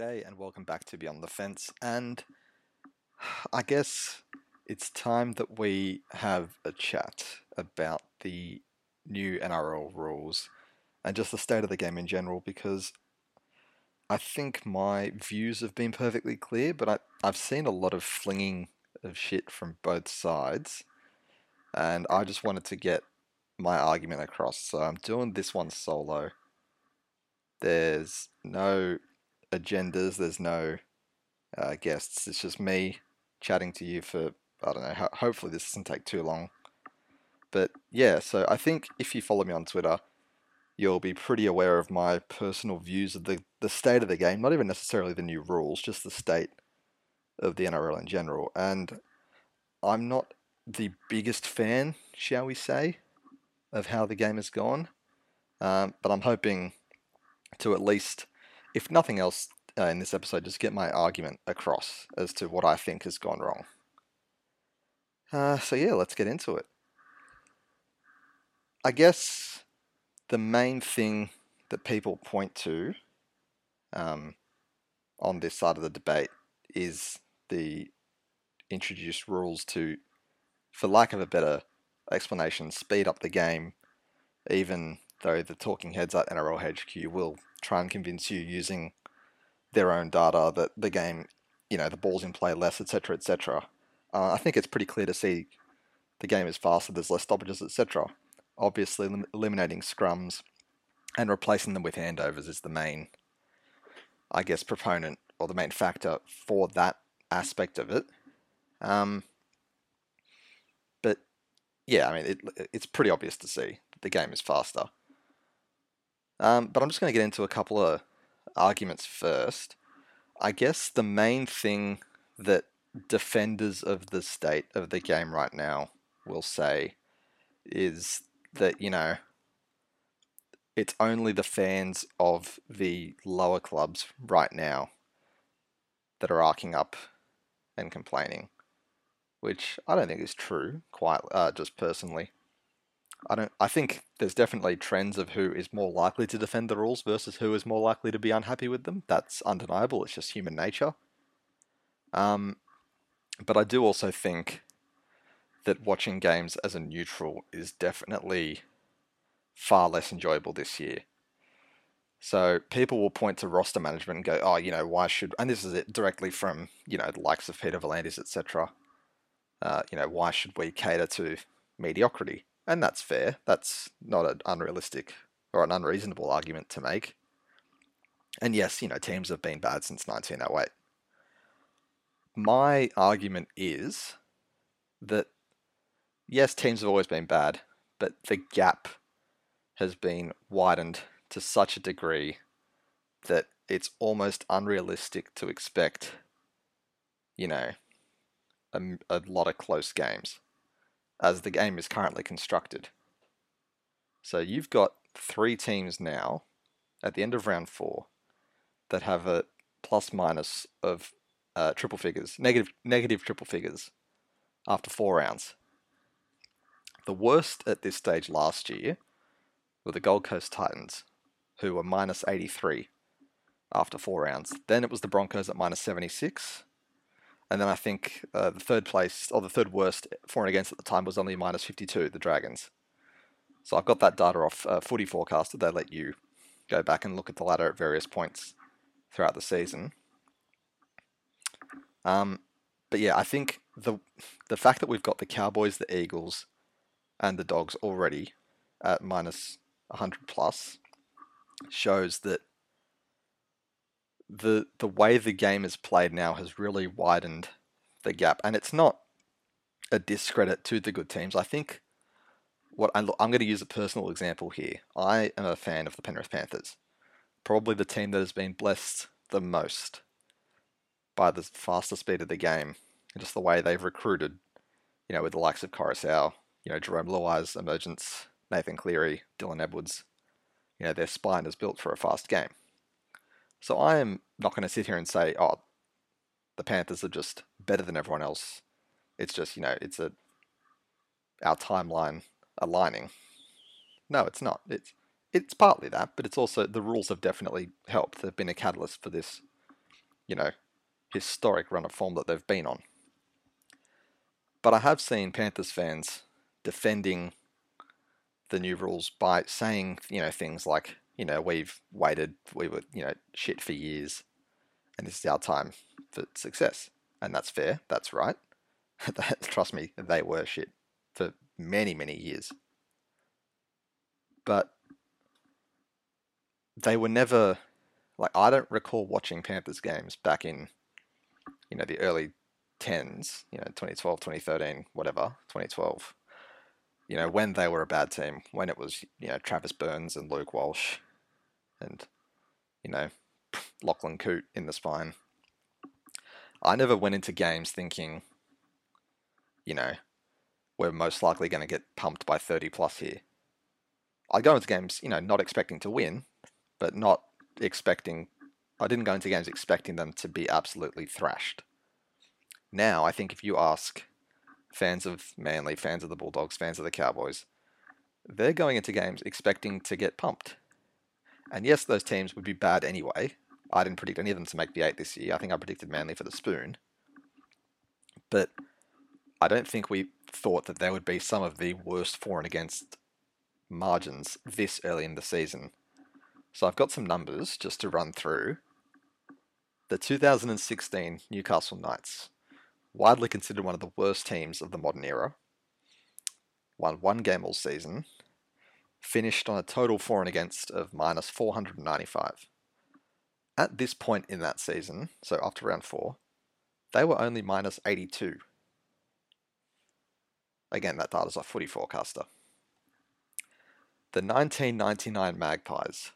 G'day and welcome back to Beyond the Fence. And I guess it's time that we have a chat about the new NRL rules and just the state of the game in general because I think my views have been perfectly clear, but I, I've seen a lot of flinging of shit from both sides. And I just wanted to get my argument across. So I'm doing this one solo. There's no agendas. There's no uh, guests. It's just me chatting to you for I don't know. Ho- hopefully this doesn't take too long. But yeah, so I think if you follow me on Twitter, you'll be pretty aware of my personal views of the the state of the game. Not even necessarily the new rules, just the state of the NRL in general. And I'm not the biggest fan, shall we say, of how the game has gone. Um, but I'm hoping to at least if nothing else uh, in this episode, just get my argument across as to what I think has gone wrong. Uh, so, yeah, let's get into it. I guess the main thing that people point to um, on this side of the debate is the introduced rules to, for lack of a better explanation, speed up the game, even though the talking heads at NRL HQ will try and convince you using their own data that the game, you know, the ball's in play less, etc., etc. Uh, I think it's pretty clear to see the game is faster, there's less stoppages, etc. Obviously, elim- eliminating scrums and replacing them with handovers is the main, I guess, proponent or the main factor for that aspect of it. Um, but yeah, I mean, it, it's pretty obvious to see the game is faster. Um, but I'm just going to get into a couple of arguments first. I guess the main thing that defenders of the state of the game right now will say is that, you know, it's only the fans of the lower clubs right now that are arcing up and complaining, which I don't think is true, quite uh, just personally. I don't. I think there's definitely trends of who is more likely to defend the rules versus who is more likely to be unhappy with them. That's undeniable. It's just human nature. Um, but I do also think that watching games as a neutral is definitely far less enjoyable this year. So people will point to roster management and go, "Oh, you know, why should?" And this is it directly from you know the likes of Peter V'landys, etc. Uh, you know, why should we cater to mediocrity? And that's fair. That's not an unrealistic or an unreasonable argument to make. And yes, you know, teams have been bad since 1908. My argument is that yes, teams have always been bad, but the gap has been widened to such a degree that it's almost unrealistic to expect, you know, a, a lot of close games as the game is currently constructed. So you've got three teams now at the end of round four that have a plus minus of uh, triple figures, negative negative triple figures after four rounds. The worst at this stage last year were the Gold Coast Titans, who were minus 83 after four rounds. Then it was the Broncos at minus 76, and then I think uh, the third place, or the third worst for and against at the time was only minus 52, the Dragons. So I've got that data off uh, Footy Forecaster. They let you go back and look at the ladder at various points throughout the season. Um, but yeah, I think the the fact that we've got the Cowboys, the Eagles, and the Dogs already at minus 100 plus shows that the the way the game is played now has really widened the gap, and it's not a discredit to the good teams. I think what I'm, I'm going to use a personal example here. I am a fan of the Penrith Panthers, probably the team that has been blessed the most by the faster speed of the game, and just the way they've recruited. You know, with the likes of Koroisau, you know, Jarome Luai's emergence, Nathan Cleary, Dylan Edwards. You know, their spine is built for a fast game. So I am not going to sit here and say, oh, the Panthers are just better than everyone else. It's just, you know, it's a our timeline aligning. No, it's not. It's it's partly that, but it's also the rules have definitely helped. They've been a catalyst for this you know, historic run of form that they've been on. But I have seen Panthers fans defending the new rules by saying, you know, things like, you know, we've waited, we were, you know, shit for years, and this is our time for success. And that's fair, that's right. Trust me, they were shit for many, many years. But they were never, like, I don't recall watching Panthers games back in, you know, the early 10s, you know, 2012, 2013, whatever, 2012 you know, when they were a bad team, when it was, you know, Travis Burns and Luke Walsh and, you know, Lachlan Coote in the spine. I never went into games thinking, you know, we're most likely going to get pumped by 30 plus here. I go into games, you know, not expecting to win, but not expecting, I didn't go into games expecting them to be absolutely thrashed. Now, I think if you ask fans of Manly, fans of the Bulldogs, fans of the Cowboys, they're going into games expecting to get pumped. And yes, those teams would be bad anyway. I didn't predict any of them to make the eight this year. I think I predicted Manly for the spoon. But I don't think we thought that there would be some of the worst for and against margins this early in the season. So I've got some numbers just to run through. The 2016 Newcastle Knights widely considered one of the worst teams of the modern era. Won one game all season, finished on a total for and against of minus 495. At this point in that season, so after round four, they were only minus 82. Again, that data's off Footy Forecaster. The 1999 Magpies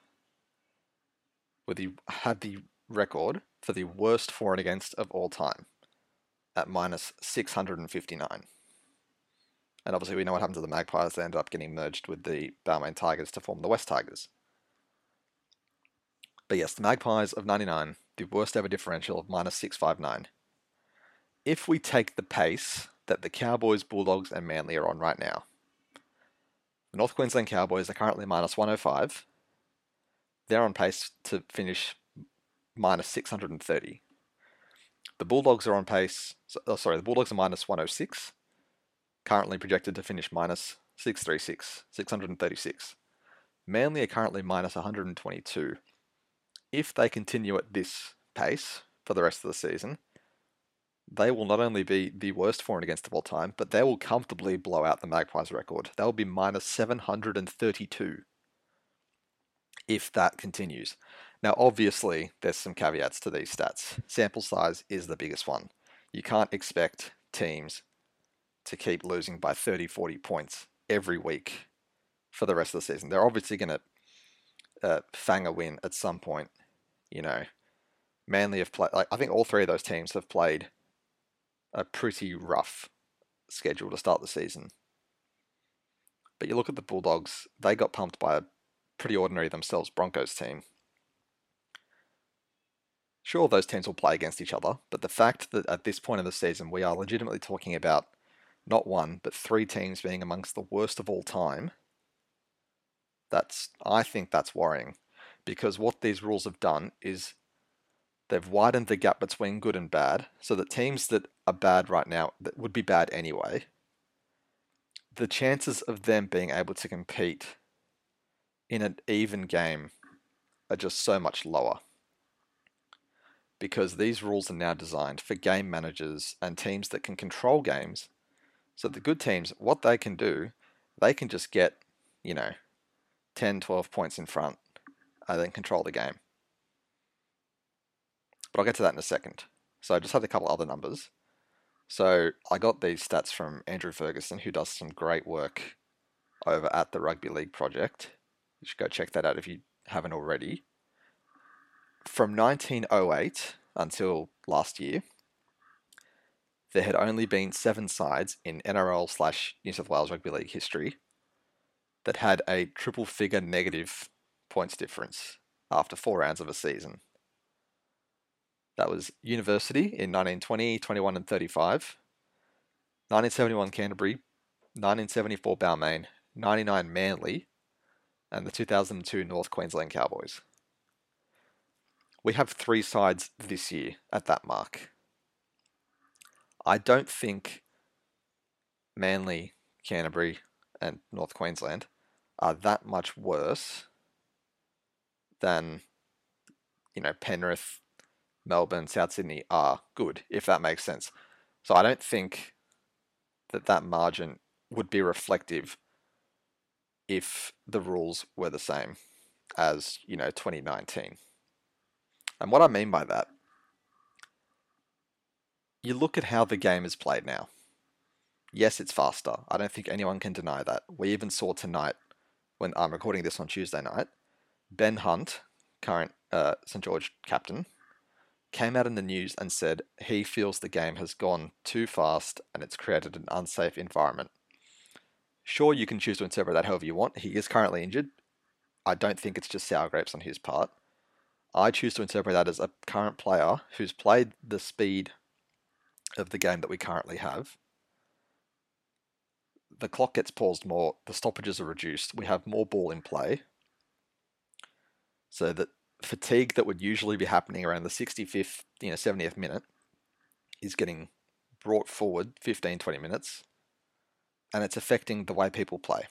were the, had the record for the worst for and against of all time at minus 659. And obviously, we know what happened to the Magpies. They ended up getting merged with the Balmain Tigers to form the Wests Tigers. But yes, the Magpies of 99, the worst ever differential of minus 659. If we take the pace that the Cowboys, Bulldogs, and Manly are on right now, the North Queensland Cowboys are currently minus 105. They're on pace to finish minus 630. The Bulldogs are on pace. Oh, sorry, the Bulldogs are minus 106, currently projected to finish minus 636, 636. Manly are currently minus 122. If they continue at this pace for the rest of the season, they will not only be the worst for and against of all time, but they will comfortably blow out the Magpies record. They will be minus 732 if that continues. Now, obviously, there's some caveats to these stats. Sample size is the biggest one. You can't expect teams to keep losing by 30, 40 points every week for the rest of the season. They're obviously going to uh, fang a win at some point. You know, Manly have played. Like, I think all three of those teams have played a pretty rough schedule to start the season. But you look at the Bulldogs; they got pumped by a pretty ordinary themselves Broncos team. Sure, those teams will play against each other, but the fact that at this point of the season we are legitimately talking about not one, but three teams being amongst the worst of all time, that's I think that's worrying. Because what these rules have done is they've widened the gap between good and bad, so that teams that are bad right now that would be bad anyway, the chances of them being able to compete in an even game are just so much lower because these rules are now designed for game managers and teams that can control games. So the good teams, what they can do, they can just get, you know, 10, 12 points in front and then control the game. But I'll get to that in a second. So I just had a couple other numbers. So I got these stats from Andrew Ferguson, who does some great work over at the Rugby League Project. You should go check that out if you haven't already from 1908 until last year, there had only been seven sides in NRL slash New South Wales Rugby League history that had a triple figure negative points difference after four rounds of a season. That was University in 1920, 21, and 35, 1971 Canterbury, 1974 Balmain, 99 Manly, and the 2002 North Queensland Cowboys we have three sides this year at that mark. I don't think Manly, Canterbury, and North Queensland are that much worse than you know Penrith, Melbourne, South Sydney are good, if that makes sense. So I don't think that that margin would be reflective if the rules were the same as you know 2019. And what I mean by that, you look at how the game is played now. Yes, it's faster. I don't think anyone can deny that. We even saw tonight, when I'm recording this on Tuesday night, Ben Hunt, current uh, St George captain, came out in the news and said he feels the game has gone too fast and it's created an unsafe environment. Sure, you can choose to interpret that however you want. He is currently injured. I don't think it's just sour grapes on his part. I choose to interpret that as a current player who's played the speed of the game that we currently have. The clock gets paused more, the stoppages are reduced, we have more ball in play. So that fatigue that would usually be happening around the 65th, you know, 70th minute is getting brought forward 15, 20 minutes, and it's affecting the way people play.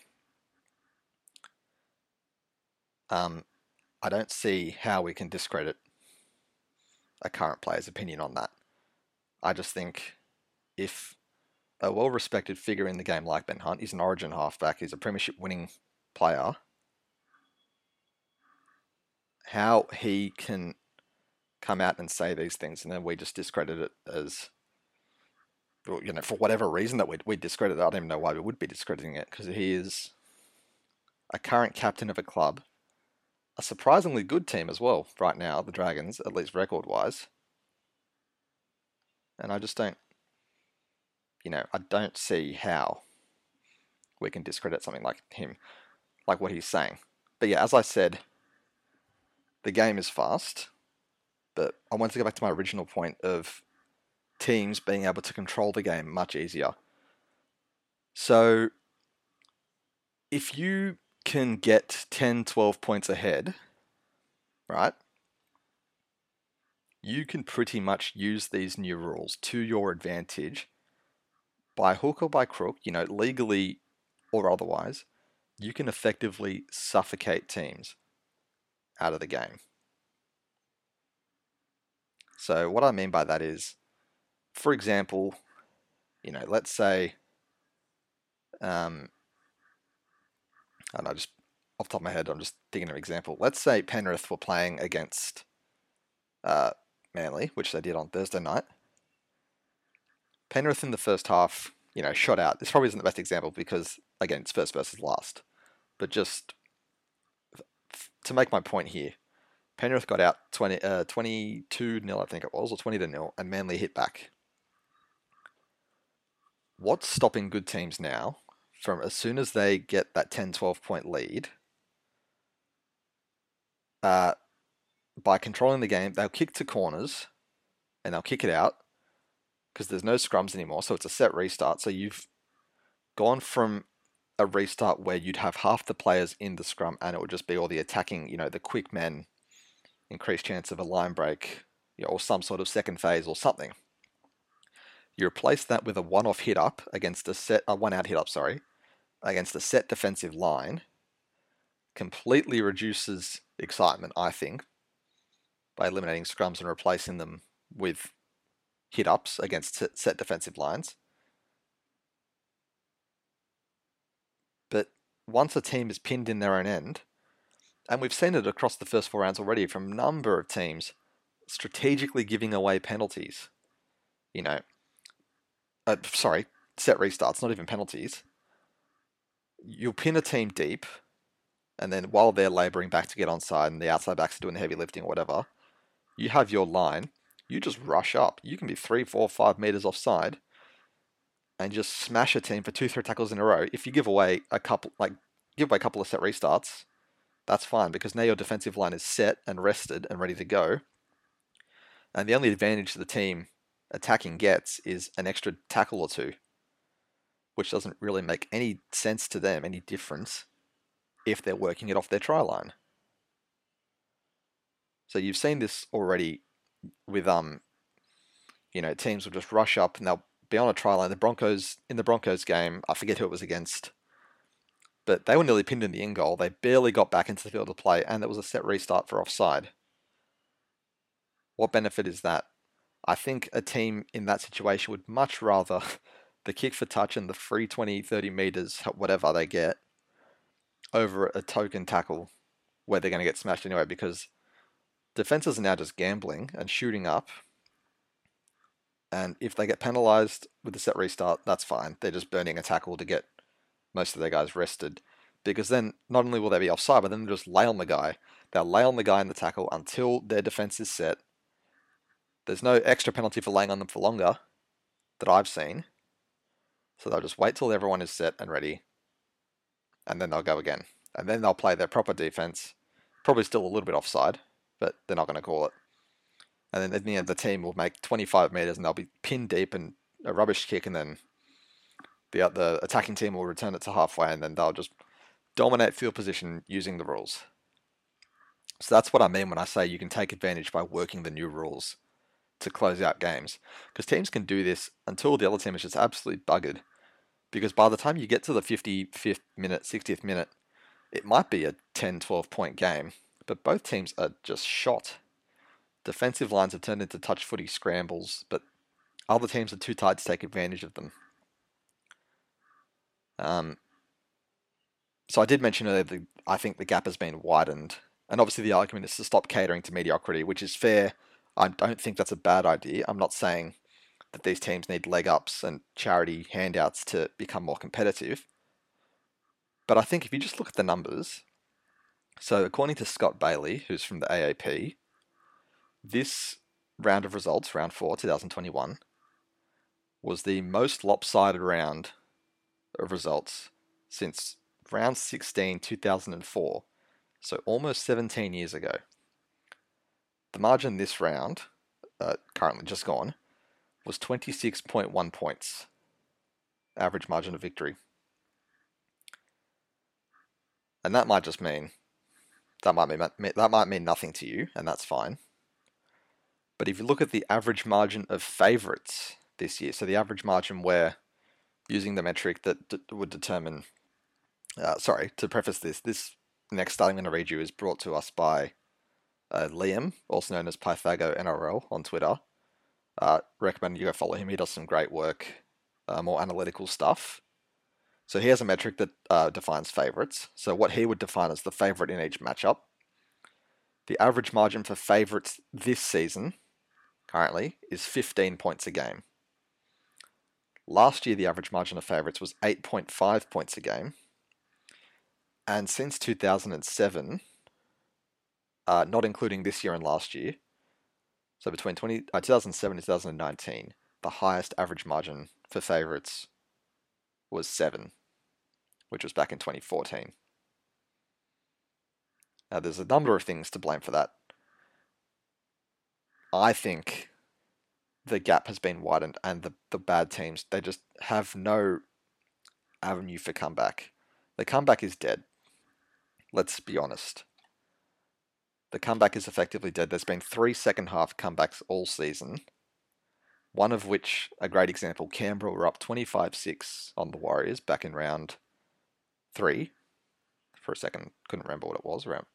Um, I don't see how we can discredit a current player's opinion on that. I just think if a well respected figure in the game like Ben Hunt, is an origin halfback, he's a premiership winning player, how he can come out and say these things and then we just discredit it as you know for whatever reason that we we discredit it. I don't even know why we would be discrediting it because he is a current captain of a club a surprisingly good team as well right now, the Dragons, at least record wise. And I just don't, you know, I don't see how we can discredit something like him, like what he's saying. But yeah, as I said, the game is fast, but I want to go back to my original point of teams being able to control the game much easier. So if you can get 10, 12 points ahead, right? You can pretty much use these new rules to your advantage by hook or by crook, you know, legally or otherwise. You can effectively suffocate teams out of the game. So, what I mean by that is, for example, you know, let's say um, and I just off top of my head, I'm just thinking of an example. Let's say Penrith were playing against uh, Manly, which they did on Thursday night. Penrith in the first half, you know, shot out. This probably isn't the best example because again, it's first versus last. But just to make my point here, Penrith got out 20, uh, 22 nil, I think it was, or 20 to nil, and Manly hit back. What's stopping good teams now from as soon as they get that 10 12 point lead, uh, by controlling the game, they'll kick to corners and they'll kick it out because there's no scrums anymore. So it's a set restart. So you've gone from a restart where you'd have half the players in the scrum and it would just be all the attacking, you know, the quick men, increased chance of a line break, you know, or some sort of second phase or something. You replace that with a one-off hit up against a set, a one-out hit up, sorry, against a set defensive line completely reduces excitement, I think, by eliminating scrums and replacing them with hit ups against set defensive lines. But once a team is pinned in their own end, and we've seen it across the first four rounds already from a number of teams strategically giving away penalties. You know, uh, sorry, set restarts, not even penalties you'll pin a team deep, and then while they're labouring back to get onside and the outside backs are doing the heavy lifting or whatever, you have your line. You just rush up. You can be three, four, five meters offside, and just smash a team for two, three tackles in a row. If you give away a couple, like give away a couple of set restarts, that's fine because now your defensive line is set and rested and ready to go. And the only advantage the team attacking gets is an extra tackle or two which doesn't really make any sense to them, any difference, if they're working it off their try line. So you've seen this already with um, you know, teams will just rush up and they'll be on a try line. The Broncos in the Broncos game, I forget who it was against, but they were nearly pinned in the end goal. They barely got back into the field of play, and there was a set restart for offside. What benefit is that? I think a team in that situation would much rather the kick for touch and the free 20, 30 meters, whatever they get, over a token tackle where they're going to get smashed anyway because defenses are now just gambling and shooting up. And if they get penalized with the set restart, that's fine. They're just burning a tackle to get most of their guys rested. Because then not only will they be offside, but then they'll just lay on the guy. They'll lay on the guy in the tackle until their defense is set. There's no extra penalty for laying on them for longer that I've seen. So they'll just wait till everyone is set and ready. And then they'll go again. And then they'll play their proper defense. Probably still a little bit offside, but they're not going to call it. And then the team will make 25 meters and they'll be pinned deep and a rubbish kick, and then the the attacking team will return it to halfway, and then they'll just dominate field position using the rules. So that's what I mean when I say you can take advantage by working the new rules to close out games. Because teams can do this until the other team is just absolutely buggered. Because by the time you get to the 55th minute, 60th minute, it might be a 10 12 point game, but both teams are just shot. Defensive lines have turned into touch footy scrambles, but other teams are too tight to take advantage of them. Um, so I did mention earlier that I think the gap has been widened, and obviously the argument is to stop catering to mediocrity, which is fair. I don't think that's a bad idea. I'm not saying that these teams need leg ups and charity handouts to become more competitive. But I think if you just look at the numbers, so according to Scott Bailey, who's from the AAP, this round of results, round four, 2021, was the most lopsided round of results since round 16, 2004, so almost 17 years ago. The margin this round, uh, currently just gone, was 26.1 points, average margin of victory. And that might just mean that might mean that might mean nothing to you, and that's fine. But if you look at the average margin of favourites this year, so the average margin where using the metric that d- would determine, uh, sorry, to preface this, this next start I'm going to read you is brought to us by uh, Liam, also known as Pythago NRL on Twitter. Uh, recommend you go follow him. He does some great work, uh, more analytical stuff. So he has a metric that uh, defines favourites. So what he would define as the favourite in each matchup. The average margin for favourites this season, currently, is 15 points a game. Last year, the average margin of favourites was 8.5 points a game. And since 2007, uh, not including this year and last year, so between 20, uh, 2007 and 2019, the highest average margin for favourites was 7, which was back in 2014. Now, there's a number of things to blame for that. I think the gap has been widened and the, the bad teams, they just have no avenue for comeback. The comeback is dead. Let's be honest. The comeback is effectively dead. There's been three second half comebacks all season. One of which, a great example, Canberra were up 25 6 on the Warriors back in round three. For a second, couldn't remember what it was. Round,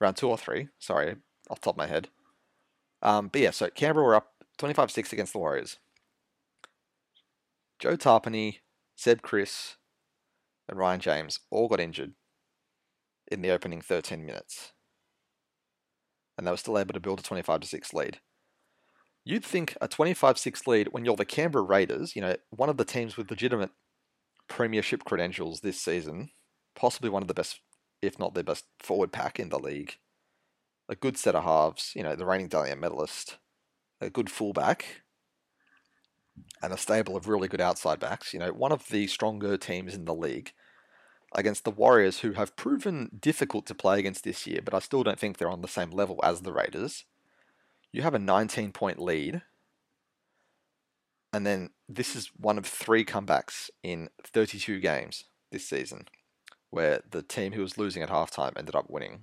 round two or three. Sorry, off top of my head. Um, but yeah, so Canberra were up 25 6 against the Warriors. Joe Tapine, Seb Kris, and Ryan James all got injured in the opening 13 minutes. And they were still able to build a 25 6 lead. You'd think a 25 6 lead when you're the Canberra Raiders, you know, one of the teams with legitimate premiership credentials this season, possibly one of the best, if not the best, forward pack in the league. A good set of halves, you know, the reigning Dally M medalist a good fullback, and a stable of really good outside backs. You know, one of the stronger teams in the league against the Warriors, who have proven difficult to play against this year, but I still don't think they're on the same level as the Raiders. You have a 19 point lead, and then this is one of three comebacks in 32 games this season, where the team who was losing at halftime ended up winning.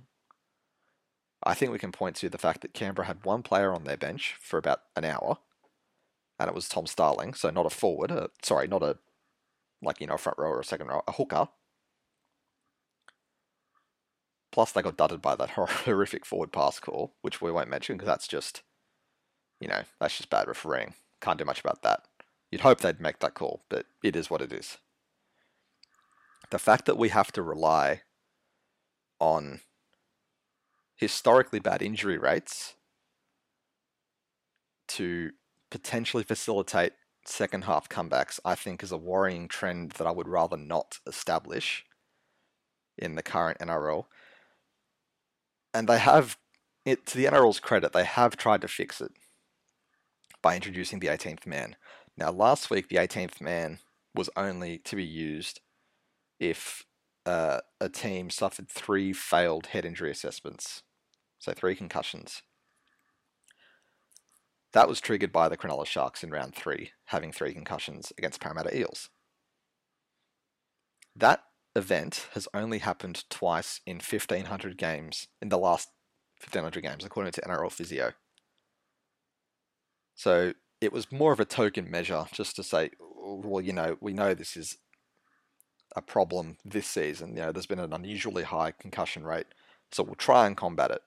I think we can point to the fact that Canberra had one player on their bench for about an hour, and it was Tom Starling, so not a forward, uh, sorry, not a like you know a front row or a second row, a hooker. Plus, they got dudded by that horrific forward pass call, which we won't mention because that's just, you know, that's just bad refereeing. Can't do much about that. You'd hope they'd make that call, but it is what it is. The fact that we have to rely on historically bad injury rates to potentially facilitate second half comebacks, I think is a worrying trend that I would rather not establish in the current NRL. And they have, it to the NRL's credit, they have tried to fix it by introducing the 18th man. Now, last week, the 18th man was only to be used if uh, a team suffered three failed head injury assessments, so three concussions. That was triggered by the Cronulla Sharks in round three, having three concussions against Parramatta Eels. That event has only happened twice in 1500 games, in the last 1500 games, according to NRL Physio. So it was more of a token measure just to say, well, you know, we know this is a problem this season. You know, there's been an unusually high concussion rate, so we'll try and combat it.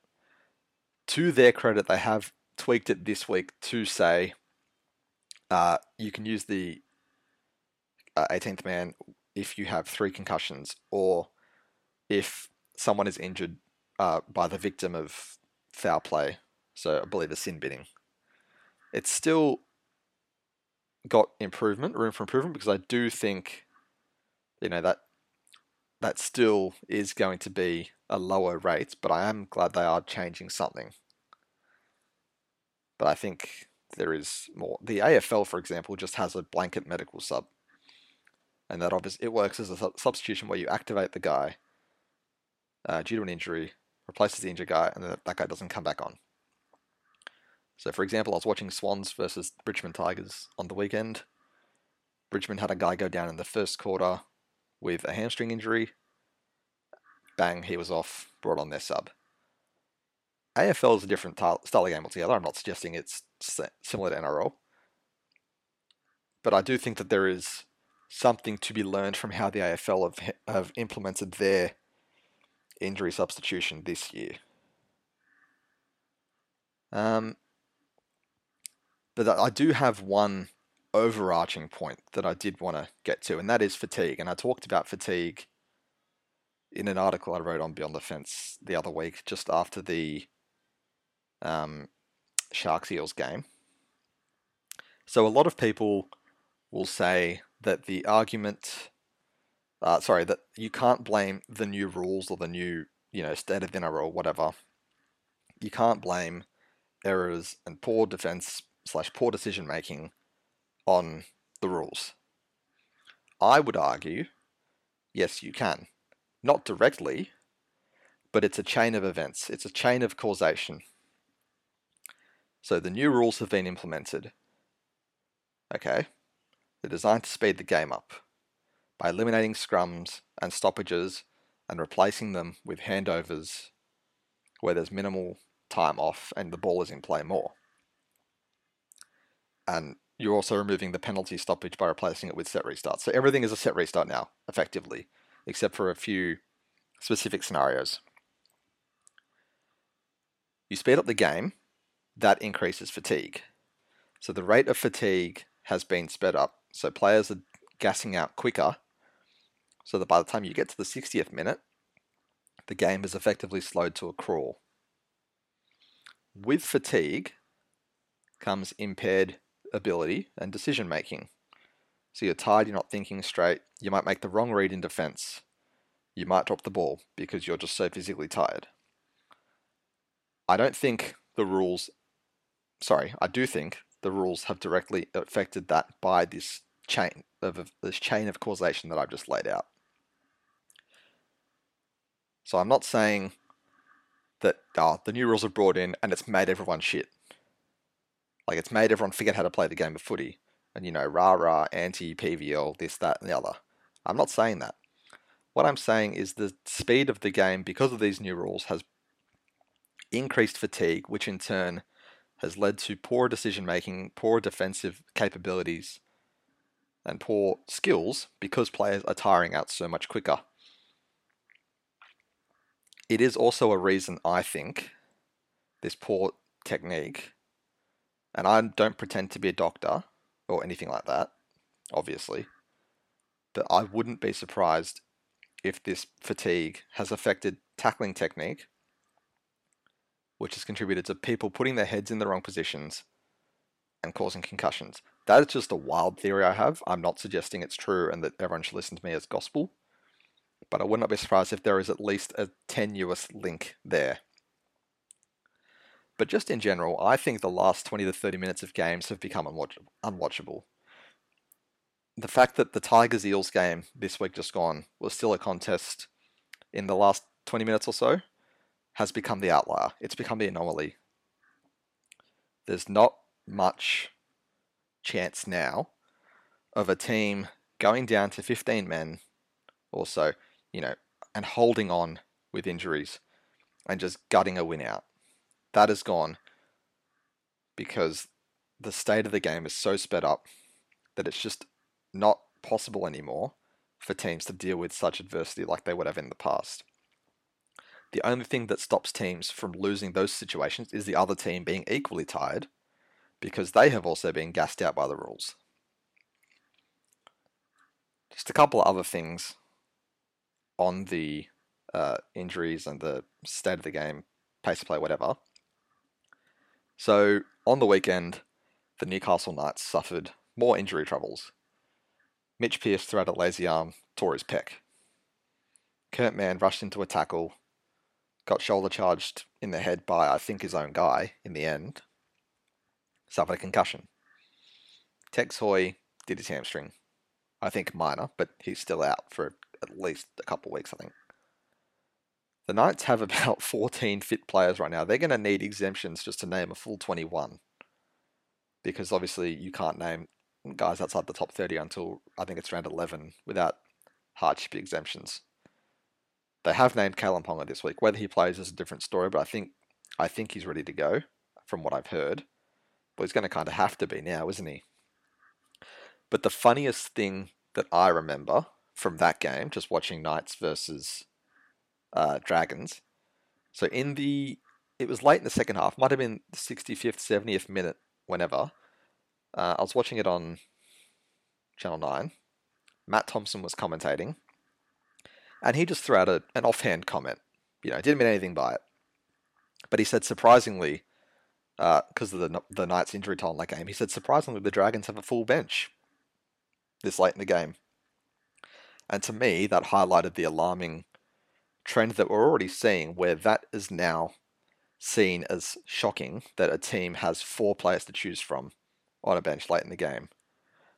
To their credit, they have tweaked it this week to say uh, you can use the uh, 18th man if you have three concussions or if someone is injured uh, by the victim of foul play. So I believe a sin binning. It's still got improvement, room for improvement, because I do think, you know, that that still is going to be a lower rate, but I am glad they are changing something but I think there is more. The AFL, for example, just has a blanket medical sub, and that obviously it works as a substitution where you activate the guy uh, due to an injury, replaces the injured guy, and then that guy doesn't come back on. So, for example, I was watching Swans versus Richmond Tigers on the weekend. Richmond had a guy go down in the first quarter with a hamstring injury. Bang, he was off, brought on their sub. AFL is a different style of game altogether. I'm not suggesting it's similar to NRL. But I do think that there is something to be learned from how the AFL have, have implemented their injury substitution this year. Um, but I do have one overarching point that I did want to get to, and that is fatigue. And I talked about fatigue in an article I wrote on Beyond the Fence the other week, just after the um, Sharks Eels game. So a lot of people will say that the argument, uh, sorry, that you can't blame the new rules or the new, you know, state of dinner or whatever. You can't blame errors and poor defense slash poor decision making on the rules. I would argue, yes, you can. Not directly, but it's a chain of events. It's a chain of causation. So the new rules have been implemented. Okay. They're designed to speed the game up by eliminating scrums and stoppages and replacing them with handovers where there's minimal time off and the ball is in play more. And you're also removing the penalty stoppage by replacing it with set restart. So everything is a set restart now, effectively, except for a few specific scenarios. You speed up the game that increases fatigue. So the rate of fatigue has been sped up. So players are gassing out quicker so that by the time you get to the 60th minute, the game is effectively slowed to a crawl. With fatigue comes impaired ability and decision making. So you're tired, you're not thinking straight, you might make the wrong read in defense, you might drop the ball because you're just so physically tired. I don't think the rules sorry, I do think the rules have directly affected that by this chain of this chain of causation that I've just laid out. So I'm not saying that oh, the new rules are brought in and it's made everyone shit. Like it's made everyone forget how to play the game of footy. And you know, rah rah, anti PVL, this, that, and the other. I'm not saying that. What I'm saying is the speed of the game, because of these new rules, has increased fatigue, which in turn has led to poor decision making, poor defensive capabilities, and poor skills because players are tiring out so much quicker. It is also a reason I think this poor technique, and I don't pretend to be a doctor or anything like that, obviously, but I wouldn't be surprised if this fatigue has affected tackling technique, which has contributed to people putting their heads in the wrong positions and causing concussions. That is just a wild theory I have. I'm not suggesting it's true and that everyone should listen to me as gospel, but I would not be surprised if there is at least a tenuous link there. But just in general, I think the last 20 to 30 minutes of games have become unwatchable. The fact that the Tigers Eels game this week just gone was still a contest in the last 20 minutes or so has become the outlier. It's become the anomaly. There's not much chance now of a team going down to 15 men or so, you know, and holding on with injuries and just gutting a win out that is gone because the state of the game is so sped up that it's just not possible anymore for teams to deal with such adversity like they would have in the past. The only thing that stops teams from losing those situations is the other team being equally tired because they have also been gassed out by the rules. Just a couple of other things on the uh, injuries and the state of the game, pace of play, whatever. So on the weekend, the Newcastle Knights suffered more injury troubles. Mitch Pearce threw out a lazy arm, tore his pec. Kurt Mann rushed into a tackle, got shoulder charged in the head by, I think, his own guy in the end, suffered a concussion. Tex Hoy did his hamstring. I think minor, but he's still out for at least a couple of weeks, I think. The Knights have about 14 fit players right now. They're going to need exemptions just to name a full 21. Because obviously you can't name guys outside the top 30 until I think it's round 11 without hardship exemptions. They have named Kalyn Ponga this week. Whether he plays is a different story, but I think I think he's ready to go from what I've heard. But he's going to kind of have to be now, isn't he? But the funniest thing that I remember from that game, just watching Knights versus uh, Dragons. So in the, it was late in the second half, might have been the 65th, 70th minute, whenever. Uh, I was watching it on Channel 9. Matt Thompson was commentating. And he just threw out a, an offhand comment. You know, didn't mean anything by it. But he said, surprisingly, because uh, of the, the Knights' injury toll in that game, he said, surprisingly, the Dragons have a full bench this late in the game. And to me, that highlighted the alarming trend that we're already seeing where that is now seen as shocking that a team has four players to choose from on a bench late in the game.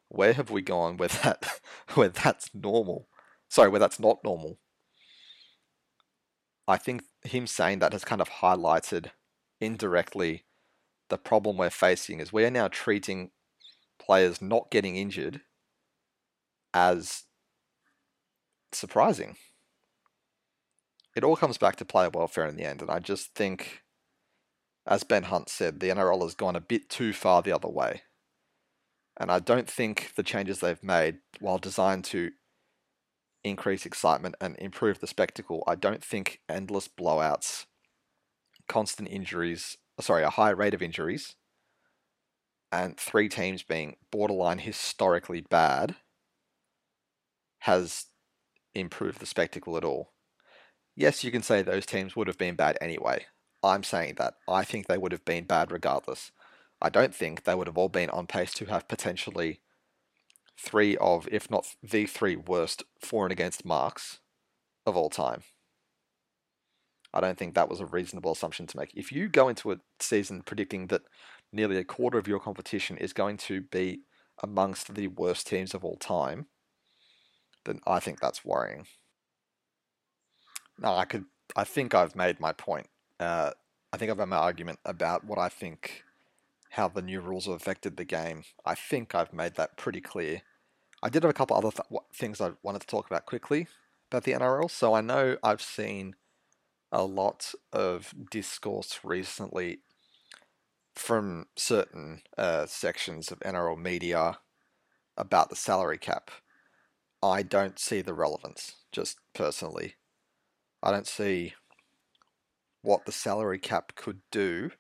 Where have we gone where that where that's normal? Sorry, where that's not normal. I think him saying that has kind of highlighted indirectly the problem we're facing is we are now treating players not getting injured as surprising it all comes back to player welfare in the end. And I just think, as Ben Hunt said, the NRL has gone a bit too far the other way. And I don't think the changes they've made, while designed to increase excitement and improve the spectacle, I don't think endless blowouts, constant injuries, sorry, a high rate of injuries, and three teams being borderline historically bad has improved the spectacle at all yes, you can say those teams would have been bad anyway. I'm saying that. I think they would have been bad regardless. I don't think they would have all been on pace to have potentially three of, if not the three worst for and against marks of all time. I don't think that was a reasonable assumption to make. If you go into a season predicting that nearly a quarter of your competition is going to be amongst the worst teams of all time, then I think that's worrying. No, I could. I think I've made my point. Uh, I think I've made my argument about what I think, how the new rules have affected the game. I think I've made that pretty clear. I did have a couple other th- things I wanted to talk about quickly about the NRL. So I know I've seen a lot of discourse recently from certain uh, sections of NRL media about the salary cap. I don't see the relevance, just personally. I don't see what the salary cap could do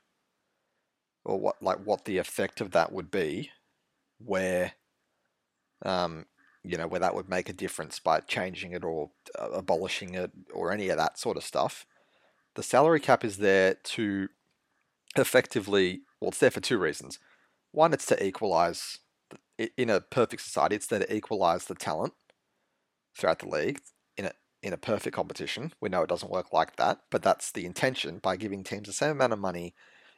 or what like what the effect of that would be where um, you know where that would make a difference by changing it or uh, abolishing it or any of that sort of stuff the salary cap is there to effectively well it's there for two reasons one it's to equalize in a perfect society it's there to equalize the talent throughout the league in a in a perfect competition. We know it doesn't work like that, but that's the intention by giving teams the same amount of money.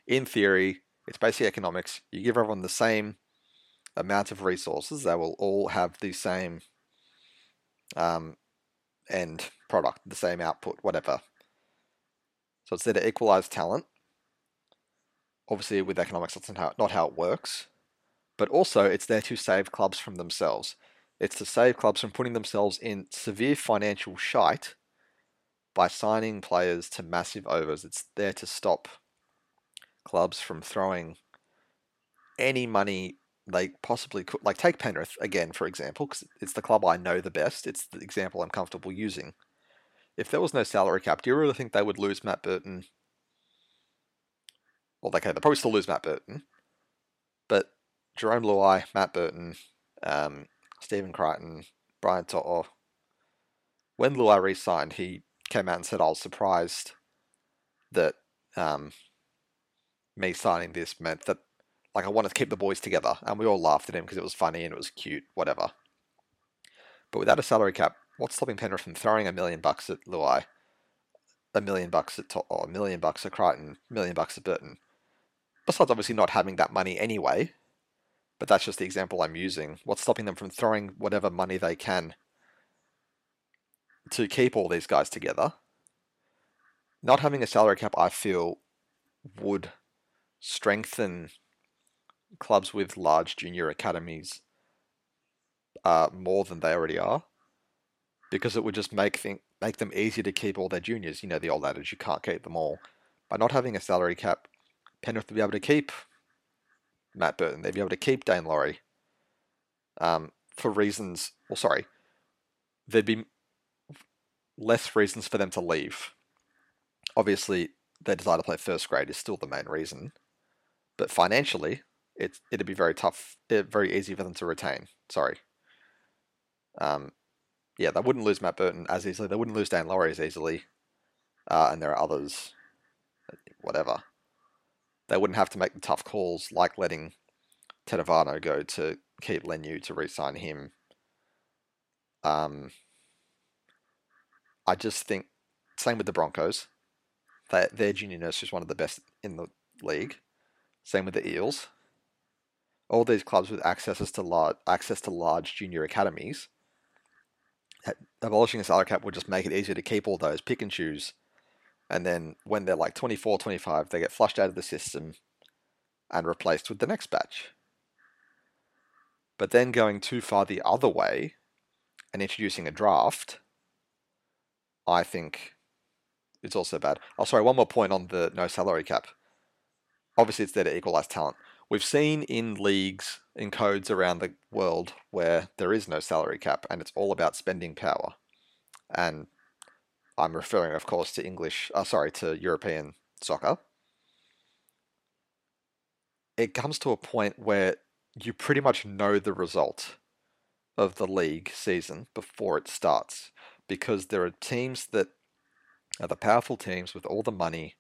In theory, it's basically economics. You give everyone the same amount of resources, they will all have the same um, end product, the same output, whatever. So it's there to equalize talent. Obviously, with economics, that's not how, not how it works. But also, it's there to save clubs from themselves. It's to save clubs from putting themselves in severe financial shite by signing players to massive overs. It's there to stop clubs from throwing any money they possibly could. Like, take Penrith again, for example, because it's the club I know the best. It's the example I'm comfortable using. If there was no salary cap, do you really think they would lose Matt Burton? Well, okay, they'll probably still lose Matt Burton. But Jarome Luai, Matt Burton, um, Stephen Crichton, Brian To'o. When Luai re-signed, he came out and said I was surprised that um, me signing this meant that like I wanted to keep the boys together, and we all laughed at him because it was funny and it was cute, whatever. But without a salary cap, what's stopping Penrith from throwing a million bucks at Luai, a million bucks at or a million bucks at Crichton, a million bucks at Burton? Besides, obviously not having that money anyway, but that's just the example I'm using. What's stopping them from throwing whatever money they can to keep all these guys together? Not having a salary cap, I feel, would strengthen clubs with large junior academies uh, more than they already are, because it would just make think, make them easier to keep all their juniors. You know the old adage: you can't keep them all. By not having a salary cap, Penrith will be able to keep Matt Burton. They'd be able to keep Daine Laurie um, for reasons. Well, sorry, there'd be less reasons for them to leave. Obviously, their desire to play first grade is still the main reason, but financially, it it'd be very tough, eh, very easy for them to retain. Sorry. Um, yeah, they wouldn't lose Matt Burton as easily. They wouldn't lose Dan Laurie as easily, uh, and there are others. Whatever they wouldn't have to make the tough calls like letting Tetevano go to keep Leniu to re-sign him. Um, I just think same with the Broncos. That their junior nurse is one of the best in the league. Same with the Eels. All these clubs with access to large access to large junior academies. Abolishing a salary cap would just make it easier to keep all those pick and choose and then when they're like 24, 25, they get flushed out of the system and replaced with the next batch. But then going too far the other way and introducing a draft, I think it's also bad. Oh, sorry, one more point on the no salary cap. Obviously, it's there to equalize talent. We've seen in leagues, in codes around the world, where there is no salary cap and it's all about spending power. And I'm referring, of course, to English, uh, sorry, to European soccer. It comes to a point where you pretty much know the result of the league season before it starts because there are teams that are the powerful teams with all the money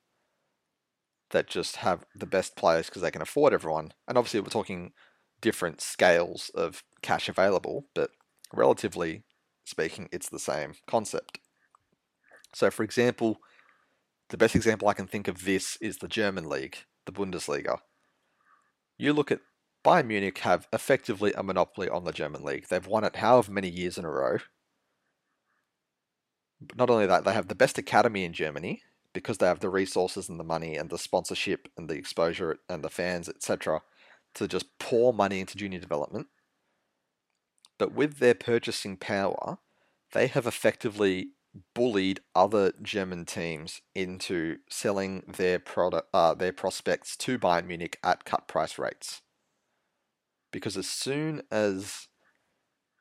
that just have the best players because they can afford everyone. And obviously, we're talking different scales of cash available, but relatively speaking, it's the same concept. So, for example, the best example I can think of this is the German league, the Bundesliga. You look at Bayern Munich have effectively a monopoly on the German league. They've won it however many years in a row. But not only that, they have the best academy in Germany because they have the resources and the money and the sponsorship and the exposure and the fans, etc., to just pour money into junior development. But with their purchasing power, they have effectively bullied other German teams into selling their product, uh, their prospects to Bayern Munich at cut price rates. Because as soon as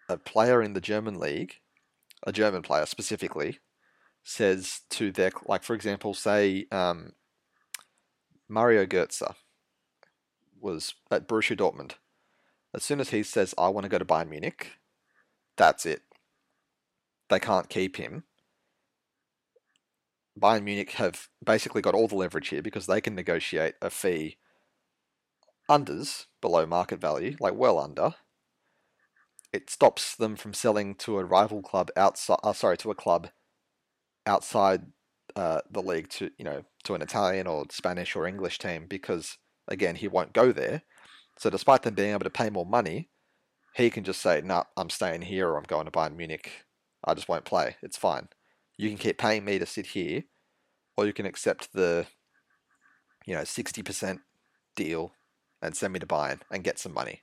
a player in the German league, a German player specifically, says to their like for example, say um, Mario Götze was at Borussia Dortmund. As soon as he says, "I want to go to Bayern Munich," that's it. They can't keep him. Bayern Munich have basically got all the leverage here because they can negotiate a fee unders below market value, like well under. It stops them from selling to a rival club outside. Uh, sorry, to a club outside uh, the league to you know to an Italian or Spanish or English team because again he won't go there. So despite them being able to pay more money, he can just say, "No, nah, I'm staying here or I'm going to Bayern Munich. I just won't play. It's fine. You can keep paying me to sit here, or you can accept the you know 60% deal and send me to Bayern and get some money."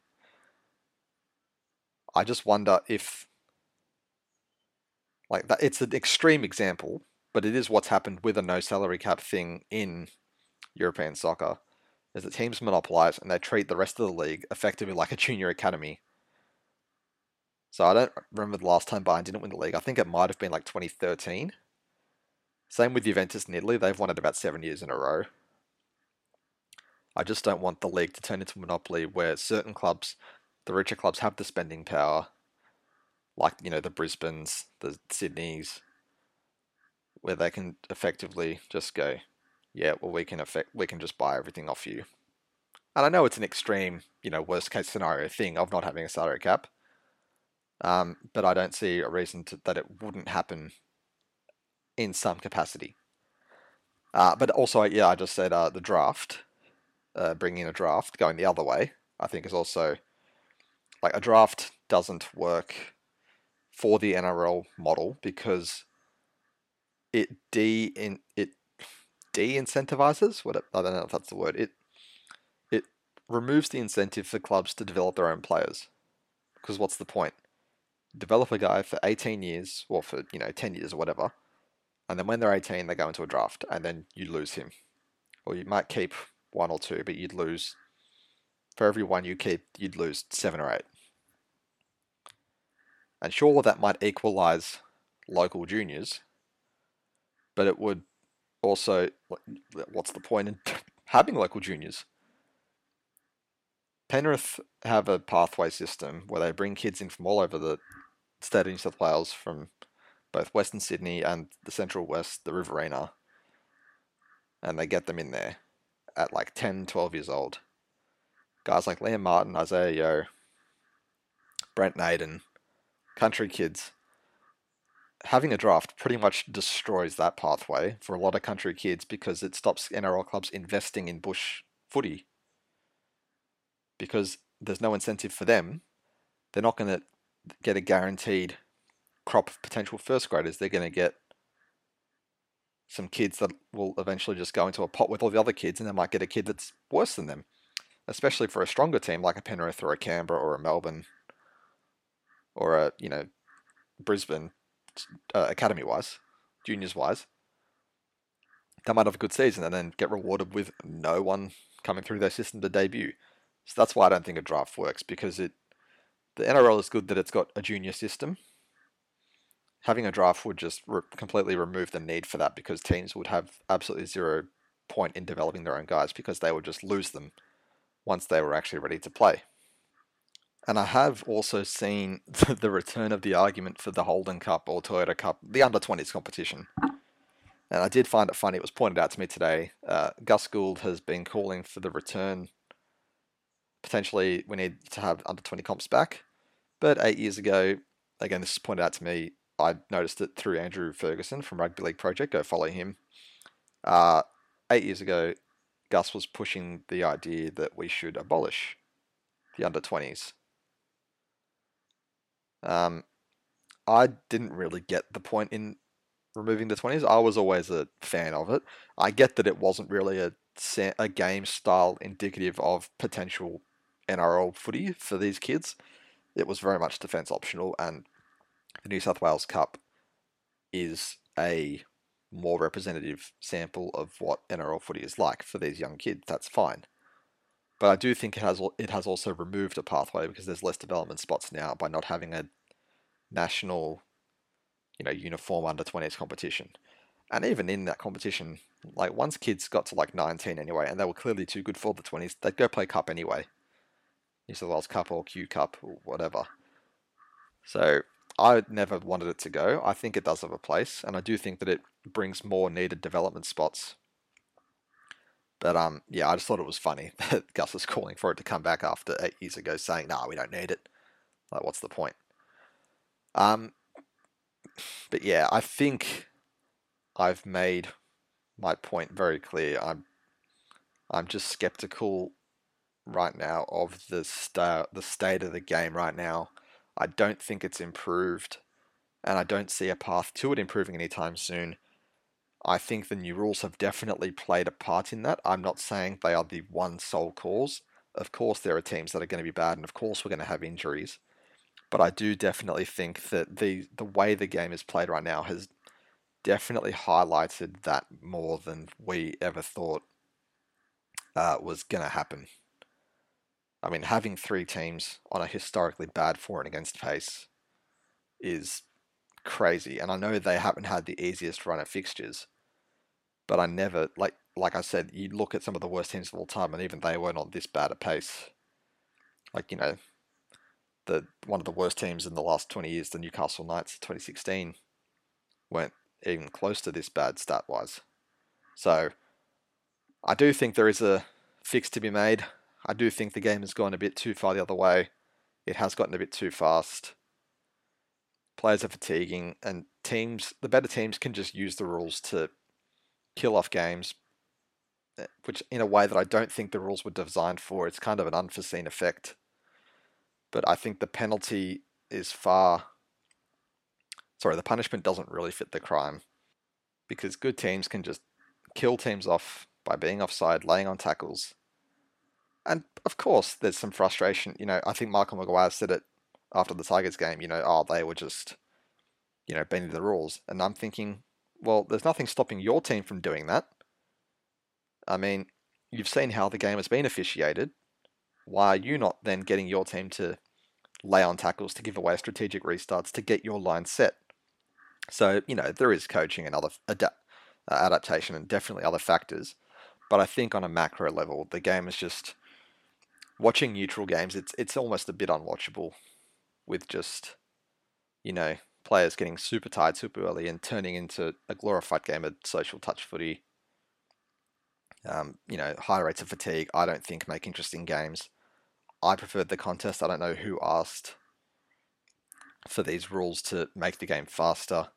I just wonder if like that, it's an extreme example, but it is what's happened with a no salary cap thing in European soccer. Is that teams monopolize and they treat the rest of the league effectively like a junior academy. So I don't remember the last time Bayern didn't win the league. I think it might have been like 2013. Same with Juventus in Italy. They've won it about seven years in a row. I just don't want the league to turn into a monopoly where certain clubs, the richer clubs, have the spending power like you know the Brisbanes, the Sydneys, where they can effectively just go, yeah, well we can affect we can just buy everything off you. And I know it's an extreme, you know, worst case scenario thing of not having a salary cap, um, but I don't see a reason to, that it wouldn't happen in some capacity. Uh, but also, yeah, I just said uh, the draft, uh, bringing a draft going the other way, I think is also like a draft doesn't work for the NRL model because it de in it de incentivizes what I don't know if that's the word it it removes the incentive for clubs to develop their own players. Because what's the point? Develop a guy for 18 years or for you know 10 years or whatever and then when they're 18 they go into a draft and then you lose him. Or you might keep one or two but you'd lose for every one you keep you'd lose seven or eight and sure, that might equalize local juniors, but it would also, what's the point in having local juniors? Penrith have a pathway system where they bring kids in from all over the state of New South Wales, from both Western Sydney and the Central West, the Riverina, and they get them in there at like 10, 12 years old. Guys like Liam Martin, Isaiah Yeo, Brent Naden, country kids, having a draft pretty much destroys that pathway for a lot of country kids because it stops NRL clubs investing in bush footy. Because there's no incentive for them. They're not going to get a guaranteed crop of potential first graders. They're going to get some kids that will eventually just go into a pot with all the other kids, and they might get a kid that's worse than them. Especially for a stronger team like a Penrith or a Canberra or a Melbourne or a you know Brisbane uh, academy wise, juniors wise, they might have a good season and then get rewarded with no one coming through their system to debut. So that's why I don't think a draft works because it the NRL is good that it's got a junior system. Having a draft would just re- completely remove the need for that because teams would have absolutely zero point in developing their own guys because they would just lose them once they were actually ready to play. And I have also seen the return of the argument for the Holden Cup or Toyota Cup, the under 20s competition. And I did find it funny, it was pointed out to me today. Uh, Gus Gould has been calling for the return. Potentially, we need to have under 20 comps back. But eight years ago, again, this is pointed out to me, I noticed it through Andrew Ferguson from Rugby League Project. Go follow him. Uh, eight years ago, Gus was pushing the idea that we should abolish the under 20s um, I didn't really get the point in removing the 20s. I was always a fan of it. I get that it wasn't really a, a game style indicative of potential NRL footy for these kids. It was very much defence optional, and the New South Wales Cup is a more representative sample of what NRL footy is like for these young kids. That's fine. But I do think it has it has also removed a pathway because there's less development spots now by not having a national, you know, uniform under 20s competition. And even in that competition, like once kids got to like 19 anyway, and they were clearly too good for the 20s, they'd go play cup anyway. New South Wales Cup or Q Cup or whatever. So I never wanted it to go. I think it does have a place, and I do think that it brings more needed development spots. But um, yeah, I just thought it was funny that Gus was calling for it to come back after eight years ago, saying, "No, nah, we don't need it." Like, what's the point? Um, but yeah, I think I've made my point very clear. I'm I'm just skeptical right now of the sta- the state of the game right now. I don't think it's improved, and I don't see a path to it improving anytime soon. I think the new rules have definitely played a part in that. I'm not saying they are the one sole cause. Of course, there are teams that are going to be bad, and of course, we're going to have injuries. But I do definitely think that the the way the game is played right now has definitely highlighted that more than we ever thought uh, was going to happen. I mean, having three teams on a historically bad for and against pace is crazy. And I know they haven't had the easiest run of fixtures, but I never like like I said, you look at some of the worst teams of all time, and even they weren't on this bad a pace. Like you know, the one of the worst teams in the last twenty years, the Newcastle Knights, twenty sixteen, weren't even close to this bad stat wise. So I do think there is a fix to be made. I do think the game has gone a bit too far the other way. It has gotten a bit too fast. Players are fatiguing, and teams, the better teams, can just use the rules to kill off games, eh, which in a way that I don't think the rules were designed for. It's kind of an unforeseen effect. But I think the penalty is far. Sorry, the punishment doesn't really fit the crime because good teams can just kill teams off by being offside, laying on tackles, and of course, there's some frustration. You know, I think Michael Maguire said it after the Tigers game. You know, oh, they were just, you know, bending the rules. And I'm thinking, well, there's nothing stopping your team from doing that. I mean, you've seen how the game has been officiated. Why are you not then getting your team to lay on tackles, to give away strategic restarts, to get your line set? So, you know, there is coaching and other adapt, uh, adaptation and definitely other factors. But I think on a macro level, the game is just watching neutral games, it's it's almost a bit unwatchable with just you know players getting super tired super early and turning into a glorified game of social touch footy. Um, you know, high rates of fatigue. I don't think make interesting games. I preferred the contest. I don't know who asked for these rules to make the game faster.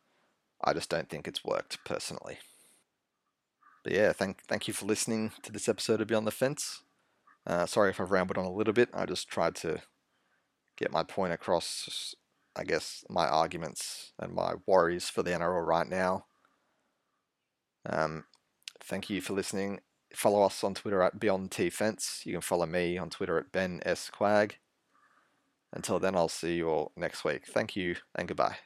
I just don't think it's worked personally. But yeah, thank thank you for listening to this episode of Beyond the Fence. Uh, sorry if I've rambled on a little bit. I just tried to get my point across. I guess my arguments and my worries for the NRL right now. Um, thank you for listening. Follow us on Twitter at Beyond Fence. You can follow me on Twitter at Ben S Quag. Until then, I'll see you all next week. Thank you and goodbye.